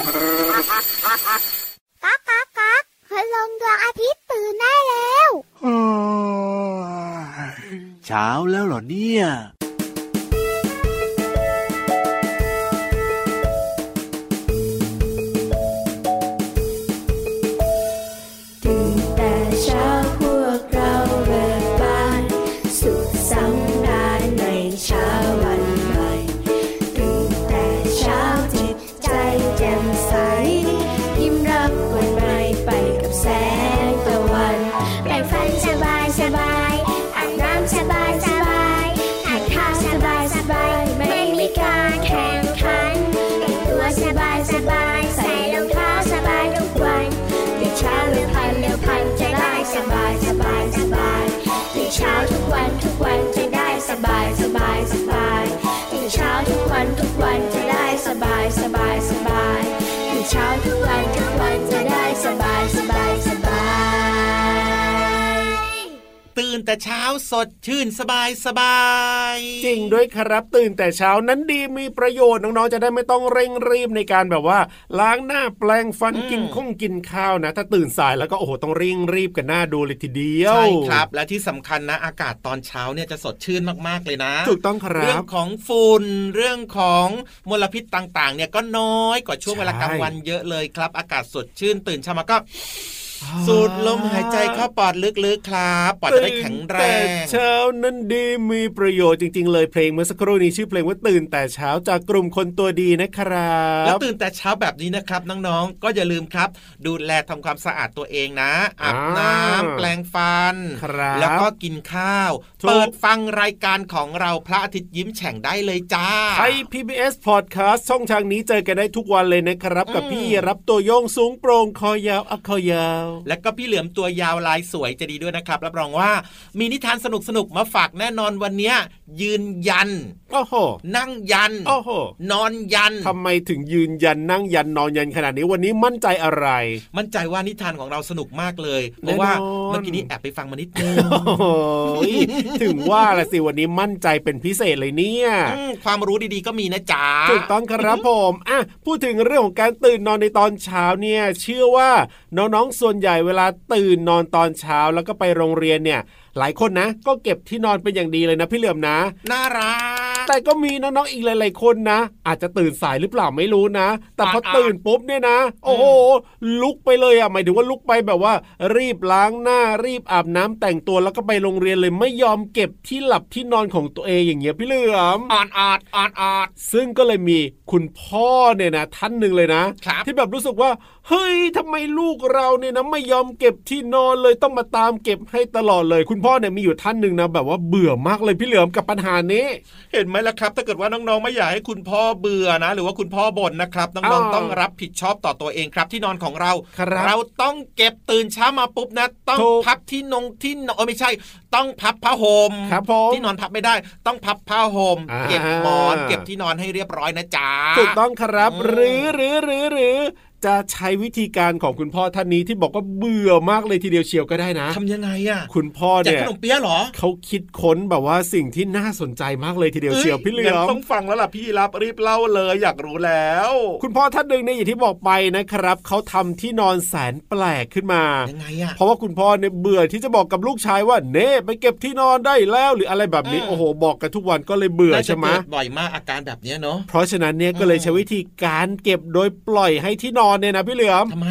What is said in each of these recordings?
ก๊ากก๊ากก๊ากพลงดวงอาทิตย์ตื่นได้แล้วเช้าแล้วเหรอเนี่ย ตื่นแต่เช้าสดชื่นสบายสบายจริงด้วยครับตื่นแต่เช้านั้นดีมีประโยชน์น้องๆจะได้ไม่ต้องเร่งรีบในการแบบว่า ล้างหน้าแปลงฟันกินข้องกินข้าวนะ ถ้าตื่นสายแล้วก็โอ้โหต้องเร่งรีบกันหน้าดูเลยทีเดียวใช่ครับ และที่สำคัญนะอากาศตอนเช้าเนี่ยจะสดชื่นมากๆเลยนะถูกต้องครัเรื่บองของฝุ่นเรื่องของมลพิษต่างๆ เนี่ยก็น้อยกว่าช่วงใช่เวลากลางวันเยอะเลยครับ อากาศสดชื่นตื่นเช้ามาก็ สูดลมหายใจเข้าปอดลึกๆครับปอดจะได้แข็งแรตื่นแต่งเช้านั้นดีมีประโยชน์จริง ๆ เลยเพลงเมื่อสักครู่นี้ชื่อเพลงว่าตื่นแต่เช้าจากกลุ่มคนตัวดีนะครัแล้วบตื่นแต่เช้าแบบนี้นะครับน้องๆก็อย่าลืมครับ ดูแลทำความสะอาดตัวเองนะอาบน้อ่าำแปลงฟันครับแล้วก็กินข้าวถูกเปิดฟังรายการของเราพระอาทิตย์ยิ้มแฉ่งได้เลยจ้าไทย PBS Podcast ช่องทางนี้เจอกันได้ทุกวันเลยนะครับ กับอืมพี่รับตัวโยงสูงโปร่งคอยาวอักคอยาวและก็พี่เหลือมตัวยาวลายสวยจะดีด้วยนะครับรับรองว่ามีนิทานสนุกๆมาฝากแน่นอนวันนี้ยืนยัน โอ้โหนั่งยัน โอ้โห นอนยันทำไมถึงยืนยันนั่งยันนอนยันขนาดนี้วันนี้มั่นใจอะไร มั่นใจว่านิทานของเราสนุกมากเลย เพราะว่าแน่นอนเมื่อกี้นี้แอบไปฟังมานิดนึงโอ้โหถึงว่าละสิวันนี้มั่นใจเป็นพิเศษเลยเนี่ยอืมความรู้ดีๆก็มีนะจ๊ะถูกต้องครับผมอะพูดถึงเรื่องของการตื่นนอนในตอนเช้าเนี่ยเชื่อว่าน้องๆส่วนใหญ่เวลาตื่นนอนตอนเช้าแล้วก็ไปโรงเรียนเนี่ยหลายคนนะ ก็เก็บที่นอนเป็นอย่างดีเลยนะ พี่เหลือมนะ น่ารัก แต่ก็มีน้องๆอีกหลายๆคนนะ อาจจะตื่นสายหรือเปล่าไม่รู้นะ แต่พออ่าๆตื่นปุ๊บเนี่ยนะ โอ้โหลุกไปเลยอะหมายถึงว่าลุกไปแบบว่า รีบล้างหน้ารีบอาบน้ำแต่งตัวแล้วก็ไปโรงเรียนเลยไม่ยอมเก็บที่หลับที่นอนของตัวเองอย่างเงี้ยพี่เหลือมออดออดออดออดซึ่งก็เลยมีคุณพ่อเนี่ยนะ ท่านหนึ่งเลยนะครับที่แบบรู้สึกว่า เฮ้ยทำไมลูกเราเนี่ยนะไม่ยอมเก็บที่นอนเลยต้องมาตามเก็บให้ตลอดเลย คุณพ่อเนี่ยมีอยู่ท่านหนึ่งนะแบบว่าเบื่อมากเลยพี่เหลือมกับปัญหานี้ เห็นไหมล่ะครับ ถ้าเกิดว่าน้องๆไม่อยากให้คุณพ่อเบื่อนะ หรือว่าคุณพ่อบ่นนะครับน้องอ่าๆต้องรับผิดชอบต่อตัวเองครับ ที่นอนของเราครับเราต้องเก็บตื่นเช้ามาปุ๊บนะ ต้องถูกพับที่นงที่นอนเอ้ยไม่ใช่ ต้องพับผ้าห่มครับผมที่นอนพับไม่ได้ ต้องพับผ้าห่มอ่าเก็บหมอน เก็บที่นอนให้เรียบร้อยนะจ๊ะถูกต้องครับอืมหรือหรือหรือหรือ จะใช้วิธีการของคุณพ่อท่านนี้ที่บอกว่าเบื่อมากเลยทีเดียวเชียวก็ได้นะทำยังไงอะคุณพ่อแจกเนี่ยขนมเปี๊ยะเหรอเขาคิดค้นแบบว่าสิ่งที่น่าสนใจมากเลยทีเดียวเชียวพี่เหลืองั้นมต้องฟังแล้วล่ะพี่รับรีบเล่าเลยอยากรู้แล้ว คุณพ่อท่านหนึ่งเนี่ยอย่างที่บอกไปนะครับเขาทำที่นอนแสนแปลกขึ้นมายังไงอะเพราะว่าคุณพ่อเนี่ยเบื่อที่จะบอกกับลูกชายว่าเน่ไปเก็บที่นอนได้แล้วหรืออะไรแบบนี้อืมโอ้โหบอกกันทุกวันก็เลยเบื่อน่าจะใช่ไหมเกิดบ่อยมากอาการแบบเนี้ยเนาะเพราะฉะนั้นเนี่ยก็เลยใช้วิธีการเก็บโดยปล่อยให้ที่นอนเนี่ยนะพี่เหลือมทำไม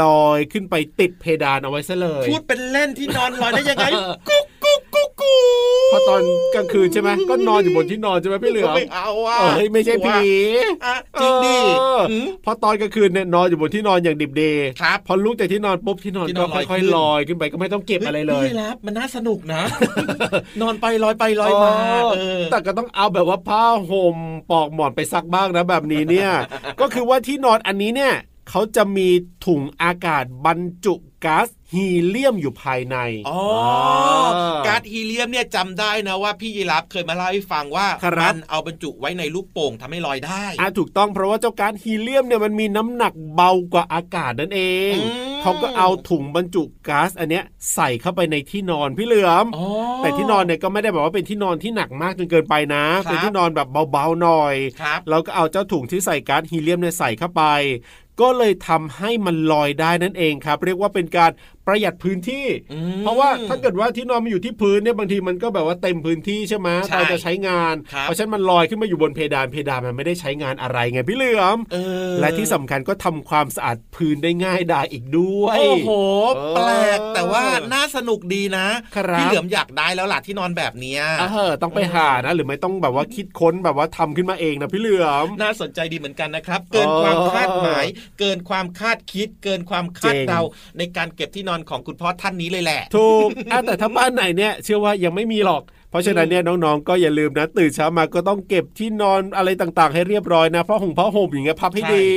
ลอยขึ้นไปติดเพดานเอาไว้ซะเลย พูดเป็นเล่นที่นอนลอยได้ยังไงกุ๊ก กุ๊กกุ๊กกุ๊กพอตอนกลางคืนใช่ไหมก็นอนอยู่บนที่นอนใช่ไหมพี่เหลือมไม่เอาอะเอ้ยไม่ใช่ผีอะจริงดิเออหืมพอตอนกลางคืนเนี่ยนอนอยู่บนที่นอนอย่างดิบเดย์ครับพอลุกจากที่นอนปุ๊บที่นอนที่นก็อนลอยค่อยขึ้นๆลอยขึ้นไปก็ไม่ต้องเก็บอะไรเลยพี่รับมันน่าสนุกนะ นอนไปลอยไปลอยมาเออเออแต่ก็ต้องเอาแบบว่าผ้าห่มปอกหมอนไปซักบ้างนะแบบนี้เนี่ย ก็คือว่าที่นอนอันนี้เนี่ยเขาจะมีถุงอากาศบรรจุก๊าซ ฮีเลียมอยู่ภายในอ๋ออ่าก๊าซฮีเลียมเนี่ยจำได้นะว่าพี่ยีรับเคยมาเล่าให้ฟังว่าครับมันเอาบรรจุไว้ในลูกโป่งทำให้ลอยได้อะถูกต้องเพราะว่าเจ้าก๊าซฮีเลียมเนี่ยมันมีน้ำหนักเบากว่าอากาศนั่นเองอืมเขาก็เอาถุงบรรจุก๊าซอันเนี้ยใส่เข้าไปในที่นอนพี่เหลือมอ๋อแต่ที่นอนเนี่ยก็ไม่ได้แบบว่าเป็นที่นอนที่หนักมากจนเกินไปนะครับเป็นที่นอนแบบเบาๆหน่อยครับแล้วก็เอาเจ้าถุงที่ใส่ก๊าซฮีเลียมเนี่ยใส่เข้าไป ก็เลยทำให้มันลอยได้นั่นเองครับ เรียกว่าเป็นการประหยัดพื้นที่อืมเพราะว่าถ้าเกิดว่าที่นอนมันอยู่ที่พื้นเนี่ยบางทีมันก็แบบว่าเต็มพื้นที่ใช่ไหมใช่ตอนจะใช้งานครับเพราะฉะนั้นมันลอยขึ้นมาอยู่บนเพดานเพดานมันไม่ได้ใช้งานอะไรไงพี่เหลือมเออและที่สำคัญก็ทำความสะอาดพื้นได้ง่ายดายอีกด้วยโอ้โหเออแปลกแต่ว่าน่าสนุกดีนะครับพี่เหลือมอยากได้แล้วล่ะที่นอนแบบเนี้ยเออต้องไปหานะ หรือไม่ต้องแบบว่าคิดค้นแบบว่าทำขึ้นมาเองนะพี่เหลือมน่าสนใจดีเหมือนกันนะครับ เกินความคาดหมาย เกินความคาดคิด เกินความคาดเจ๋งเดาในการเก็บที่นอนของคุณพ่อท่านนี้เลยแหละ ถูกแต่ถ้าบ้านไหนเนี่ยเชื่อว่ายังไม่มีหรอก เพราะฉะนั้นเนี่ยน้องๆก็อย่าลืมนะ ตื่นเช้ามาก็ต้องเก็บที่นอนอะไรต่างๆ ให้เรียบร้อยนะเพราะหงผ้าห่มอย่างเงี้ยพับให้ใช่ดี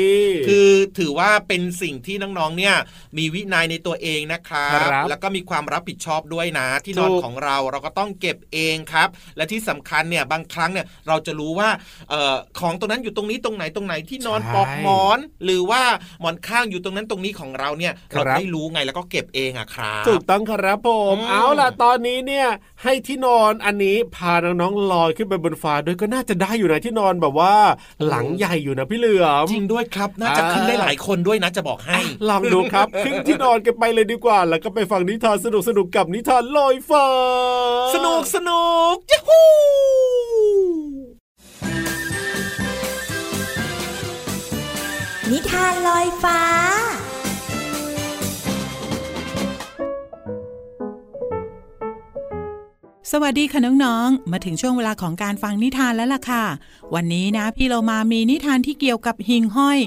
คือถือว่าเป็นสิ่งที่น้องๆเนี่ยมีวินัยในตัวเองนะครับครับแล้วก็มีความรับผิดชอบด้วยนะ ที่นอนถูกของเราเราก็ต้องเก็บเองครับ และที่สำคัญเนี่ยบางครั้งเนี่ยเราจะรู้ว่าเอ่อของตรงนั้นอยู่ตรงนี้ตรงไหนตรงไหนที่นอนปลอกหมอน หรือว่าหมอนข้างอยู่ตรงนั้นตรงนี้ของเราเนี่ยเราไม่รู้ไงแล้วก็เก็บเองอะครับถูกต้องครับผมอืมเอาล่ะตอนนี้เนี่ยให้ที่นอนอันนี้พาน้องๆลอยขึ้นไปบนฟ้าด้วยก็น่าจะได้อยู่นะที่นอนแบบว่าหลังใหญ่อยู่นะพี่เหลือมจริงด้วยครับ น่าจะอ่าขึ้นได้หลายคนด้วยนะจะบอกให้ ลองดูครับขึ้นที่นอนกันไปเลยดีกว่า แล้วก็ไปฟังนิทานสนุกๆกับนิทานลอยฟ้า สนุกสนุกยูฮูนิทานลอยฟ้า สวัสดีค่ะน้องๆ มาถึงช่วงเวลาของการฟังนิทานแล้วล่ะค่ะ วันนี้นะพี่เรามามีนิทานที่เกี่ยวกับหิ่งห้อย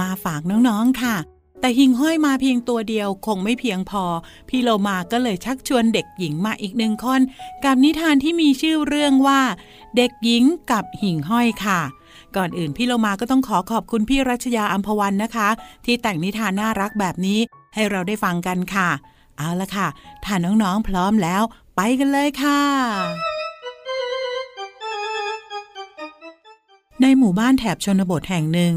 มาฝากน้องๆค่ะ แต่หิ่งห้อยมาเพียงตัวเดียวคงไม่เพียงพอ พี่เรามาก็เลยชักชวนเด็กหญิงมาอีกหนึ่งคน กับนิทานที่มีชื่อเรื่องว่า เด็กหญิงกับหิ่งห้อยค่ะก่อนอื่นพี่เรามาก็ต้องขอขอบคุณพี่รัชยาอัมพวันนะคะ ที่แต่งนิทานน่ารักแบบนี้ให้เราได้ฟังกันค่ะ เอาละค่ะ ถ้าน้องๆพร้อมแล้ว ไปกันเลยค่ะ ในหมู่บ้านแถบชนบทแห่งหนึ่ง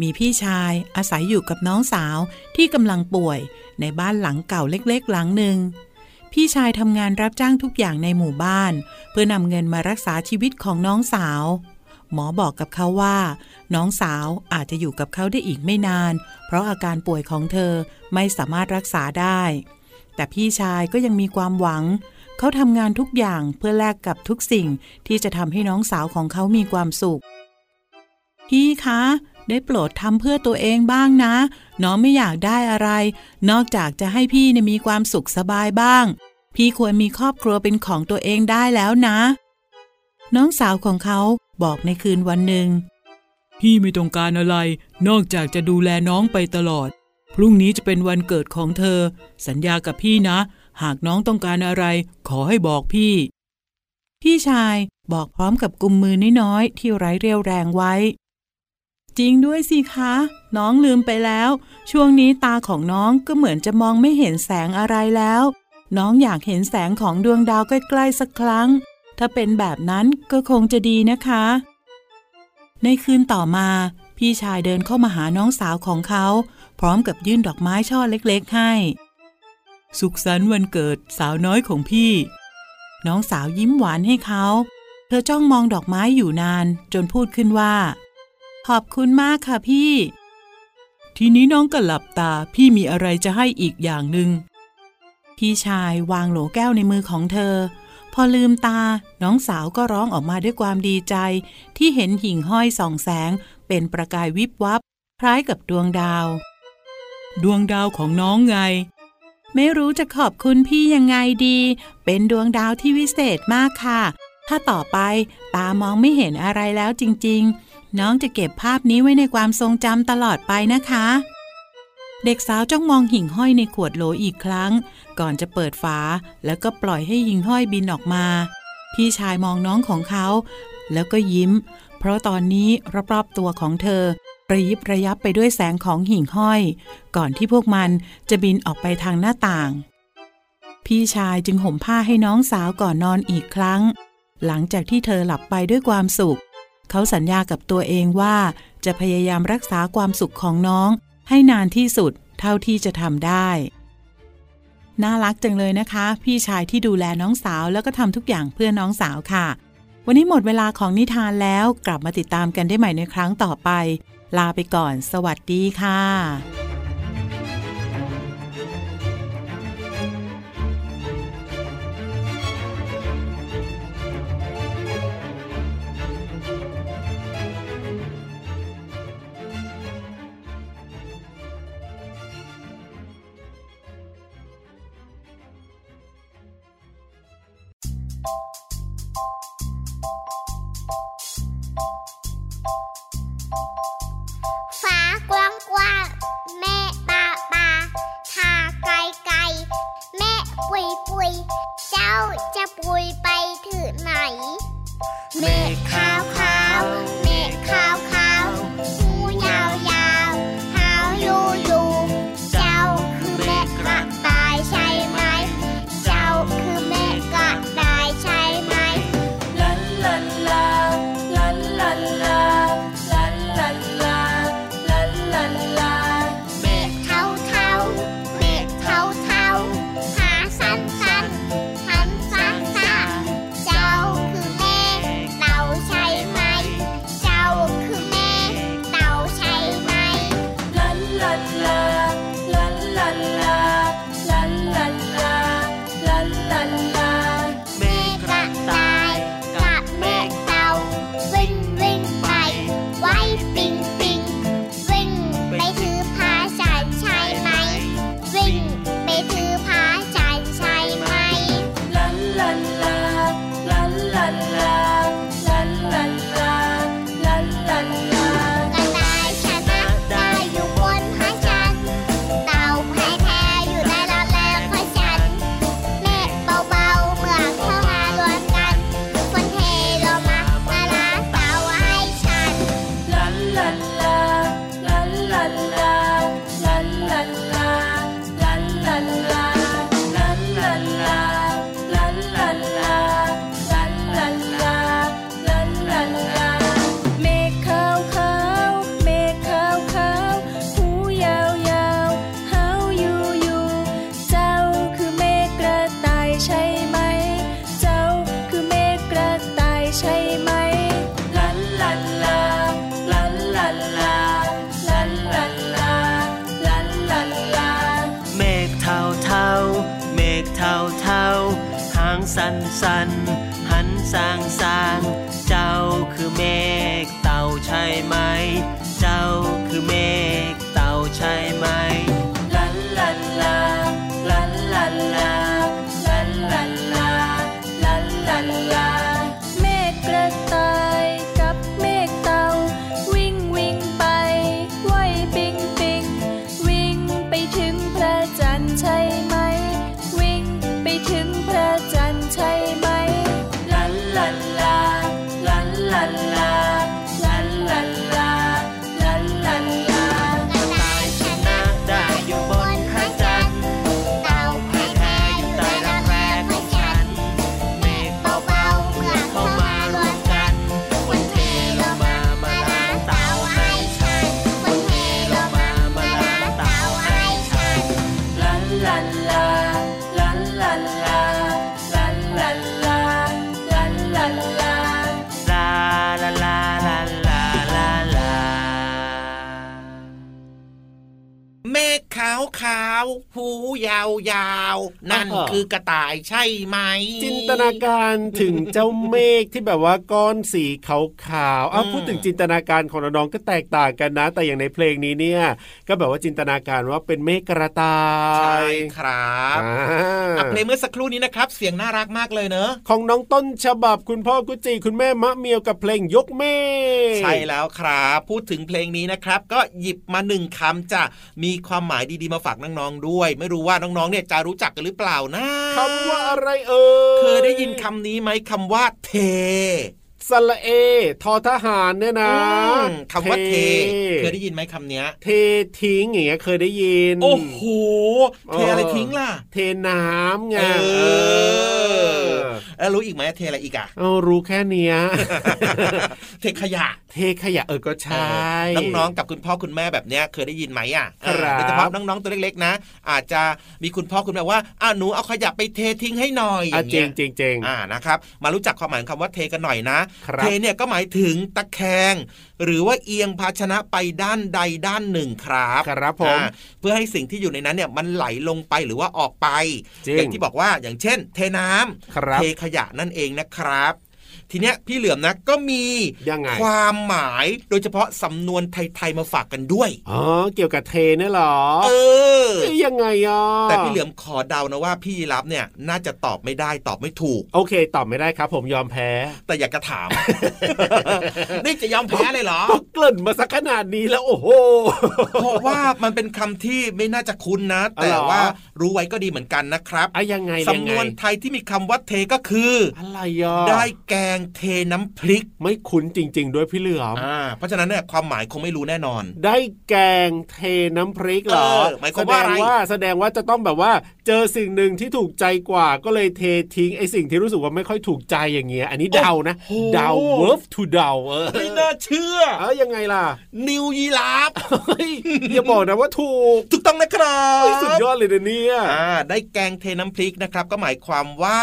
มีพี่ชายอาศัยอยู่กับน้องสาวที่กำลังป่วยในบ้านหลังเก่าเล็กๆ หลังหนึ่ง พี่ชายทำงานรับจ้างทุกอย่างในหมู่บ้าน เพื่อนำเงินมารักษาชีวิตของน้องสาว หมอบอกกับเขาว่า น้องสาวอาจจะอยู่กับเขาได้อีกไม่นาน เพราะอาการป่วยของเธอไม่สามารถรักษาได้ แต่พี่ชายก็ยังมีความหวัง เขาทำงานทุกอย่างเพื่อแลกกับทุกสิ่งที่จะทำให้น้องสาวของเขามีความสุข พี่คะ ได้โปรดทำเพื่อตัวเองบ้างนะ น้องไม่อยากได้อะไร นอกจากจะให้พี่เนี่ยมีความสุขสบายบ้าง พี่ควรมีครอบครัวเป็นของตัวเองได้แล้วนะ น้องสาวของเขาบอกในคืนวันหนึ่ง พี่ไม่ต้องการอะไร นอกจากจะดูแลน้องไปตลอด พรุ่งนี้จะเป็นวันเกิดของเธอ สัญญากับพี่นะ หากน้องต้องการอะไร ขอให้บอกพี่ พี่ชายบอกพร้อมกับกุมมือน้อยๆที่ไร้เรี่ยวแรงไว้ จริงด้วยสิคะ น้องลืมไปแล้ว ช่วงนี้ตาของน้องก็เหมือนจะมองไม่เห็นแสงอะไรแล้ว น้องอยากเห็นแสงของดวงดาวใกล้ๆสักครั้ง ถ้าเป็นแบบนั้นก็คงจะดีนะคะ ในคืนต่อมาพี่ชายเดินเข้ามาหาน้องสาวของเขา พร้อมกับยื่นดอกไม้ช่อเล็ก ๆ ให้ สุขสันต์วันเกิดสาวน้อยของพี่ น้องสาวยิ้มหวานให้เขา เธอจ้องมองดอกไม้อยู่นานจนพูดขึ้นว่า ขอบคุณมากค่ะพี่ ทีนี้น้องก็หลับตาพี่มีอะไรจะให้อีกอย่างหนึ่งพี่ชายวางโหลแก้วในมือของเธอ พอลืมตา น้องสาวก็ร้องออกมาด้วยความดีใจ ที่เห็นหิ่งห้อยส่องแสง เป็นประกายวิบวับ คล้ายกับดวงดาว ดวงดาวของน้องไง ไม่รู้จะขอบคุณพี่ยังไงดี เป็นดวงดาวที่วิเศษมากค่ะ ถ้าต่อไปตามองไม่เห็นอะไรแล้วจริง ๆ น้องจะเก็บภาพนี้ไว้ในความทรงจำตลอดไปนะคะ เด็กสาวจ้องมองหิ่งห้อยในขวดโหลอีกครั้ง ก่อนจะเปิดฝา แล้วก็ปล่อยให้หิ่งห้อยบินออกมา พี่ชายมองน้องของเขา แล้วก็ยิ้ม เพราะตอนนี้รอบๆตัวของเธอ ระยิบระยับไปด้วยแสงของหิ่งห้อย ก่อนที่พวกมันจะบินออกไปทางหน้าต่าง พี่ชายจึงห่มผ้าให้น้องสาวก่อนนอนอีกครั้ง หลังจากที่เธอหลับไปด้วยความสุข เขาสัญญากับตัวเองว่าจะพยายามรักษาความสุขของน้อง ให้นานที่สุดเท่าที่จะทำได้ น่ารักจังเลยนะคะ พี่ชายที่ดูแลน้องสาวแล้วก็ทำทุกอย่างเพื่อน้องสาวค่ะ วันนี้หมดเวลาของนิทานแล้วกลับมาติดตามกันได้ใหม่ในครั้งต่อไป ลาไปก่อน สวัสดีค่ะ สันหันสางสาง towel ูยาวๆนั่นคือกระต่ายใช่ไหม จินตนาการถึงเจ้าเมฆที่แบบว่าก้อนสีขาวๆาวอ้าพูดถึงจินตนาการของน้องก็แตกต่างกันนะ แต่อย่างในเพลงนี้เนี่ย ก็แบบว่าจินตนาการว่าเป็นเมฆกระต่ายใช่ครับเพลงเมื่อสักครู่นี้นะครับ เสียงน่ารักมากเลยเนอะของน้องต้นฉบับคุณพ่อกุจีคุณแม่มะเมียวกับเพลงยกเมฆใช่แล้วครับพูดถึงเพลงนี้นะครับ ก็หยิบมาหนึ่งคำจะมีความหมายดีๆมาฝากน้องๆด้วยไม่รู้ว่าน้องๆเนี่ยจะรู้จักกันหรือเปล่านะคำว่าอะไรเออเคยได้ยินคำนี้ไหมคำว่าเท สระเอ ทอทหารเนี่ยนะคำว่าเท เคยได้ยินไหมคำเนี้ย เททิ้งอย่างเงี้ยเคยได้ยิน โอ้โห เทอะไรทิ้งล่ะ เทน้ำไงแล้วรู้อีกไหมเทอะไรอีกอะเออรู้แค่เนี้ย เทขยะ เทขยะเออก็ใช่น้องๆกับคุณพ่อคุณแม่แบบเนี้ยเคยได้ยินไหมอะโดยเฉพาะน้องๆตัวเล็กๆนะ อาจจะมีคุณพ่อคุณแม่ว่าอ้าหนูเอาขยะไปเททิ้งให้หน่อยอย่างเงี้ยจริงจริงอ่านะครับมารู้จักความหมายของคำว่าเทกันหน่อยนะเทเนี่ยก็หมายถึงตะแคง หรือว่าเอียงภาชนะไปด้านใดด้านหนึ่งครับครับผมอ่าเพื่อให้สิ่งที่อยู่ในนั้นเนี่ยมันไหลลงไปหรือว่าออกไปจริงอย่างที่บอกว่าอย่างเช่น เทน้ำครับเทขยะนั่นเองนะครับ ทีเนี้ยพี่เหลือมนะก็มียังไงความหมายโดยเฉพาะสำนวนไทยๆมาฝากกันด้วยอ๋อเกี่ยวกับเทเนี่ยเหรอเออเอ้ยยังไงอะแต่พี่เหลือมขอเดานะว่าพี่ยีรับเนี่ยน่าจะตอบไม่ได้ตอบไม่ถูก โอเค ตอบไม่ได้ครับ ผมยอมแพ้ แต่อยากจะถาม นี่จะยอมแพ้เลยเหรอก็เกริ่นมาสักขนาดนี้แล้วโอ้โหเพราะว่ามันเป็นคำที่ไม่น่าจะคุ้นนะอ๋อแต่เหรอว่ารู้ไว้ก็ดีเหมือนกันนะครับอะยังไงสำนวนยังไงไทยที่มีคำว่าเทก็คือ อะไรอะได้แกงเทน้ำพริก ไม่คุ้นจริง ๆ ด้วยพี่เหลือมอ่าเพราะฉะนั้นเนี่ยความหมายคงไม่รู้แน่นอน ได้แกงเทน้ำพริกเหรอเออหมายความว่าอะไรแสดงว่าแสดงว่าจะต้องแบบว่า เจอสิ่งหนึ่งที่ถูกใจกว่า ก็เลยเททิ้งไอ้สิ่งที่รู้สึกว่าไม่ค่อยถูกใจอย่างเงี้ยอันนี้เดานะโอ้โหเดา verb to เดาเออไม่น่าเชื่อเออยังไงล่ะ นิวยีราฟเฮ้ยอย่าบอกนะว่าถูกถูกต้องนะครับเฮ้ยสุดยอดเลยนะเนี่ยอ่าได้แกงเทน้ำพริกนะครับ ก็หมายความว่า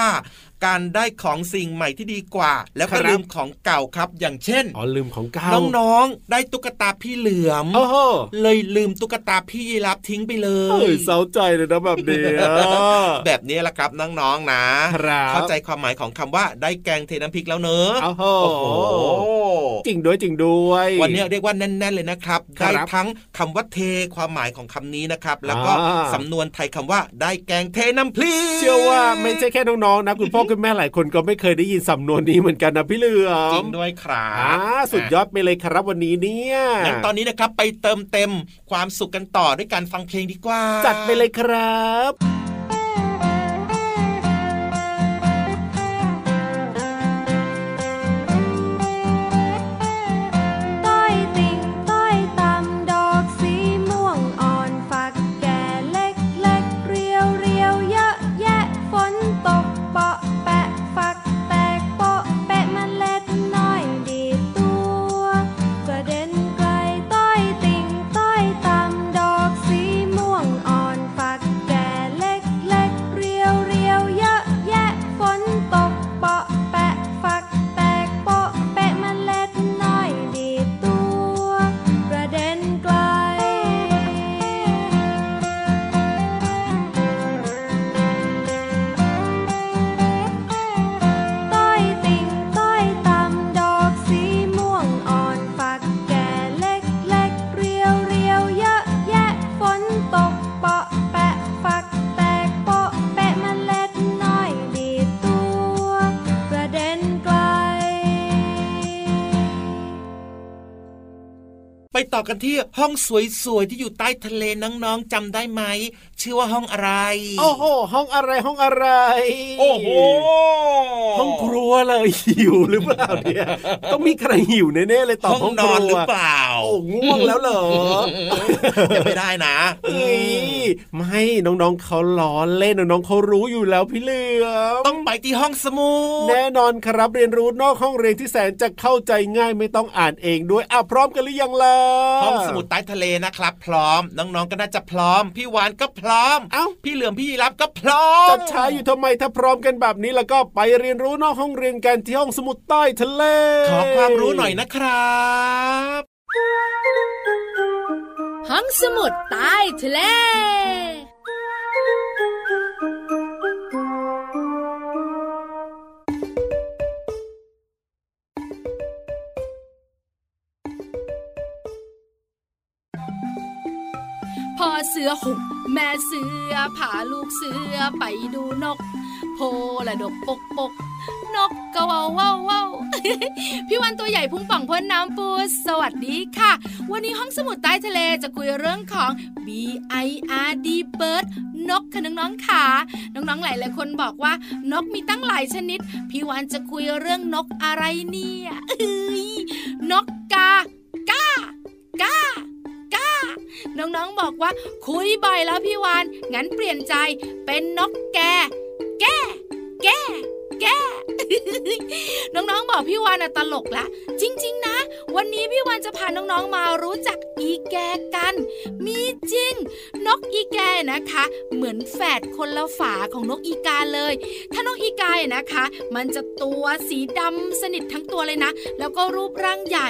การได้ของสิ่งใหม่ที่ดีกว่า แล้วก็ลืมของเก่าครับ อย่างเช่นอ๋อลืมของเก่าน้องๆ ได้ตุ๊กตาพี่เหลือมโอ้โหเลยลืมตุ๊กตาพี่ยีราฟทิ้งไปเลเฮ้ยยเศร้าใจเลยนะแบบเนี้ยแบบนี้แหละครับน้องๆนะครับเข้าใจความหมายของคำว่าได้แกงเทน้ำพริกแล้วเนอะโอ้โหโอ้โหจริงด้วยจริงด้วย วันนี้เรียกว่าแน่น ๆ เลยนะครับครับได้ทั้งคำว่าเทความหมายของคำนี้นะครับ แล้วก็อ่าสำนวนไทยคำว่าได้แกงเทน้ำพริก เชื่อว่าไม่ใช่แค่น้องๆนะคุณพ่อคุณแม่หลายคนก็ไม่เคยได้ยินสำนวนนี้เหมือนกันนะพี่เหลือมจริงด้วยครัอ่าบสุดยอดไปเลยครับวันนี้เนี่ยงั้นตอนนี้นะครับไปเติมเต็มความสุขกันต่อด้วยการฟังเพลงดีกว่า จัดไปเลยครับ Fakat ที่ห้องสวยๆที่อยู่ใต้ทะเลน้องๆจำได้ไหมชื่อว่าห้องอะไร โอ้โหห้องอะไรห้องอะไร โอ้โหห้องครัวเลยหิวหรือเปล่าเนี่ยต้องมีใครหิวแน่ๆเลยตอบห้องห้องนครัวอนหรือเปล่าโอ้ง่วงแล้วเหรอยังไม่ได้นะเอ้ยไม่น้องๆเขาล้อเล่นน้องๆเขารู้อยู่แล้วพี่เหลือมต้องไปที่ห้องสมุดแน่นอนครับเรียนรู้นอกห้องเรียนที่แสนจะเข้าใจง่ายไม่ต้องอ่านเองด้วยอะพร้อมกันหรือยังล่ะห้องสมุดใต้ทะเลนะครับ พร้อมน้องๆก็น่าจะพร้อม พี่วานก็พร้อมเอ้าพี่เหลือมพี่ยีรับก็พร้อมจัดช้าอยู่ทำไมถ้าพร้อมกันแบบนี้แล้วก็ไปเรียนรู้นอกห้องเรียนกันที่ห้องสมุดใต้ทะเล ขอความรู้หน่อยนะครับห้องสมุดใต้ทะเล พอเสือหุบแม่เสือพาลูกเสือไปดูนก โพละดกปกปกนกก็เว้าว้าว้าพี่วันตัวใหญ่พุ่งป่องพ้นน้ำปูสวัสดีค่ะ วันนี้ห้องสมุดใต้ทะเลจะคุยเรื่องของ B I R D bird นกค่ะน้องๆค่ะน้องๆหลายๆคนบอกว่านกมีตั้งหลายชนิด พี่วันจะคุยเรื่องนกอะไรเนี่ยนกกากากา น้องๆบอกว่าคุยบ่อยแล้วพี่วานงั้นเปลี่ยนใจเป็นนกแก แก แก แก น้องๆบอกพี่วานตลกละ จริง ๆ นะ วันนี้พี่วานจะพาน้องๆมารู้จักอีแกกัน มีจริง นกอีแกนะคะ เหมือนแฝดคนละฝาของนกอีกาเลย ถ้านกอีกานะคะ มันจะตัวสีดำสนิททั้งตัวเลยนะ แล้วก็รูปร่างใหญ่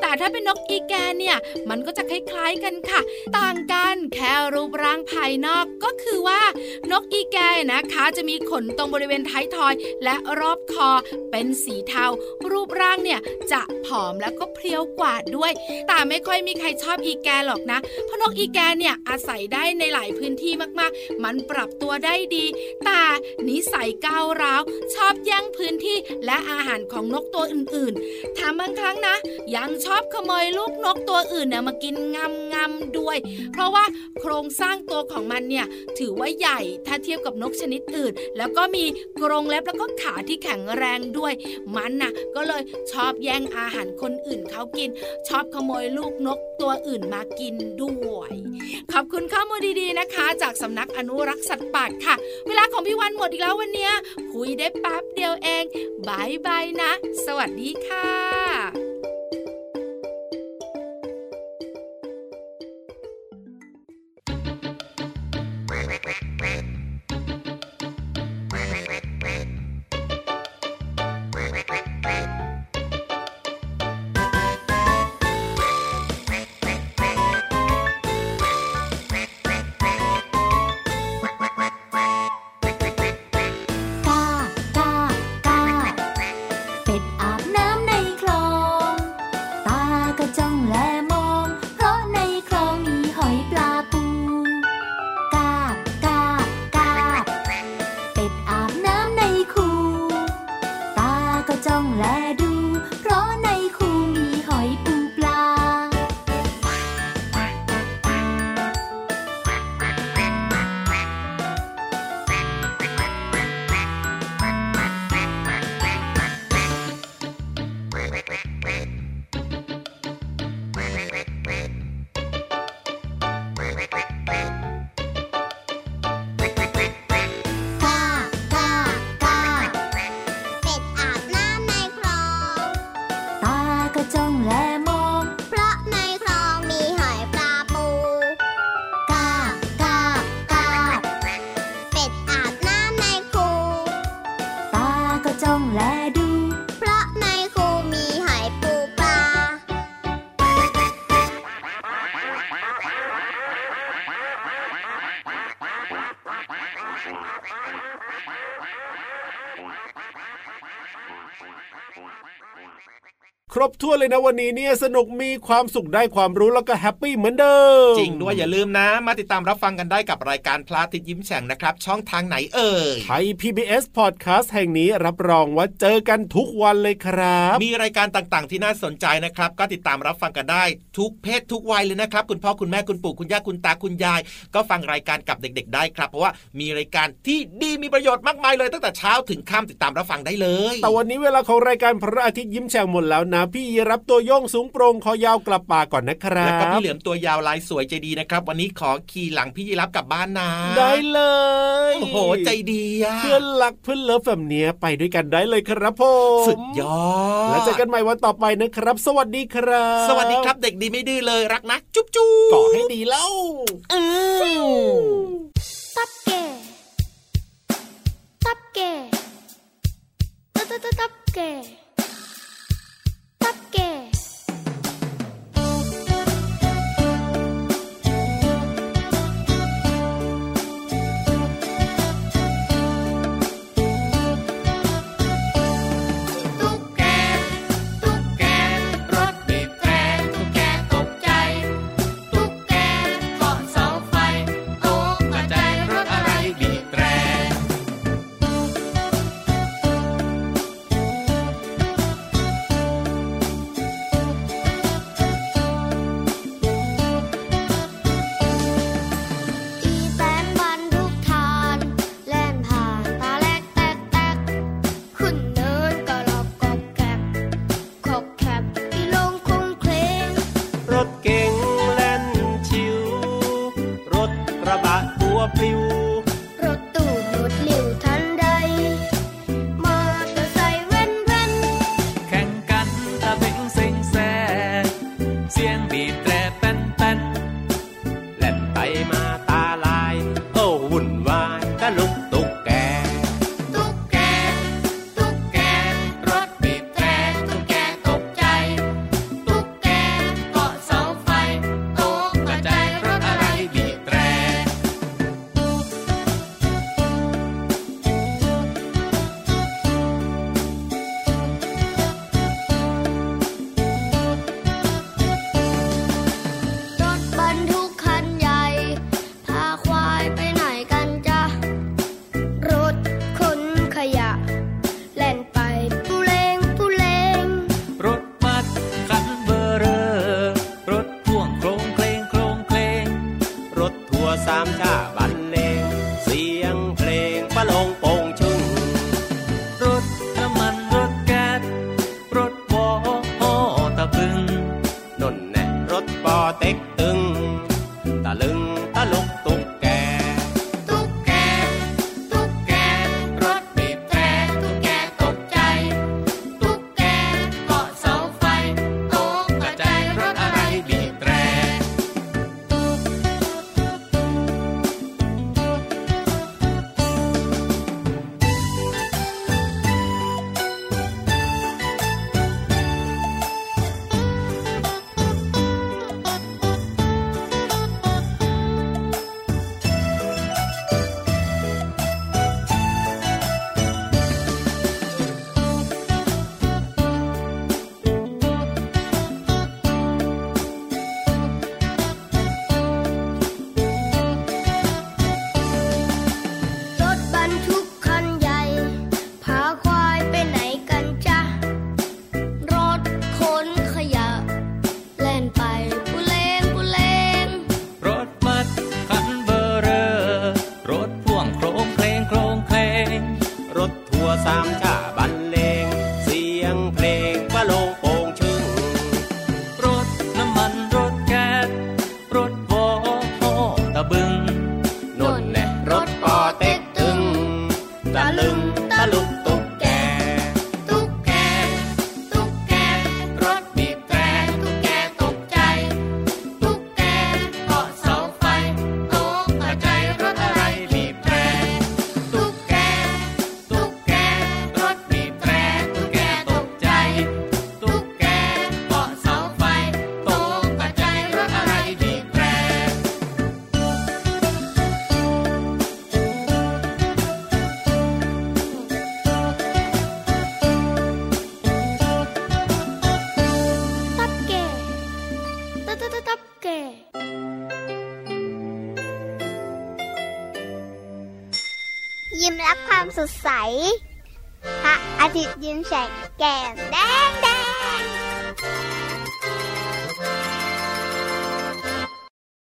แต่ถ้าเป็นนกอีแกเนี่ย มันก็จะคล้ายๆกันค่ะ ต่างกันแค่รูปร่างภายนอกก็คือว่านกอีแกนะคะ จะมีขนตรงบริเวณท้ายทอยและรอบคอ เป็นสีเทา รูปร่างเนี่ยจะผอมแล้วก็เพรียวกว่าด้วย แต่ไม่ค่อยมีใครชอบอีแกหรอกนะ เพราะนกอีแกเนี่ยอาศัยได้ในหลายพื้นที่มากๆ มันปรับตัวได้ดี แต่นิสัยก้าวร้าว ชอบแย่งพื้นที่และอาหารของนกตัวอื่นๆแถมบางครั้งนะ ยังชอบขโมยลูกนกตัวอื่นเนี่ยมากินงำงำด้วย เพราะว่าโครงสร้างตัวของมันเนี่ยถือว่าใหญ่ถ้าเทียบกับนกชนิดอื่น แล้วก็มีกรงเล็บแล้วก็ขาที่แแข็งแรงด้วย มันน่ะก็เลยชอบแย่งอาหารคนอื่นเขากิน ชอบขโมยลูกนกตัวอื่นมากินด้วย ขอบคุณข้อมูลดีๆนะคะ จากสำนักอนุรักษ์สัตว์ป่าค่ะ เวลาของพี่วันหมดอีกแล้ววันนี้คุยได้แป๊บเดียวเองบายบายนะ สวัสดีค่ะ วนเลยนะวันนี้เนี่ยสนุกมีความสุขได้ความรู้แล้วก็แฮปปี้เหมือนเดิม จริงด้วยอย่าลืมนะ มาติดตามรับฟังกันได้กับรายการพระอาทิตย์ยิ้มแฉ่งนะครับ ช่องทางไหนเอ่ยไทย PBS Podcast แห่งนี้รับรองว่าเจอกันทุกวันเลยครับ มีรายการต่างๆ ที่น่าสนใจนะครับ ก็ติดตามรับฟังกันได้ ทุกเพศทุกวัยเลยนะครับ คุณพ่อคุณแม่คุณปู่คุณย่าคุณตาคุณยาย ก็ฟังรายการกับเด็ก ๆ ได้ครับเพราะว่ามีรายการที่ดีมีประโยชน์มากมายเลยตั้งแต่เช้าถึงค่ำติดตามรับฟังได้เลย แต่วันนี้เวลาของรายการพระอาทิตย์ยิ้มแฉ่งหมดแล้วนะพี่ยีรับตัวโยงสูงโปรงคอยาวกลับป่าก่อนนะครัแล้วก็บพี่เหลือมตัวยาวลายสวยใจดีนะครับ วันนี้ขอขี่หลังพี่ยีรับกลับบ้านนะได้เลยโอ้โหใจดีอะเพื่อนรักเพื่อนเลิฟแบบเนี้ยไปด้วยกันได้เลยครับผมสุดยอดแล้วเจอกันใหม่วันต่อไปนะครับ สวัสดีครับ สวัสดีครับเด็กดีไม่ดื้อเลยรักนะจุ๊บจุ๊บเกาะให้ดีแล้วตับแก่ตับแก่ตับตับตับตับแก่ พระอาทิตย์ยิ้มแฉกแก้มแดง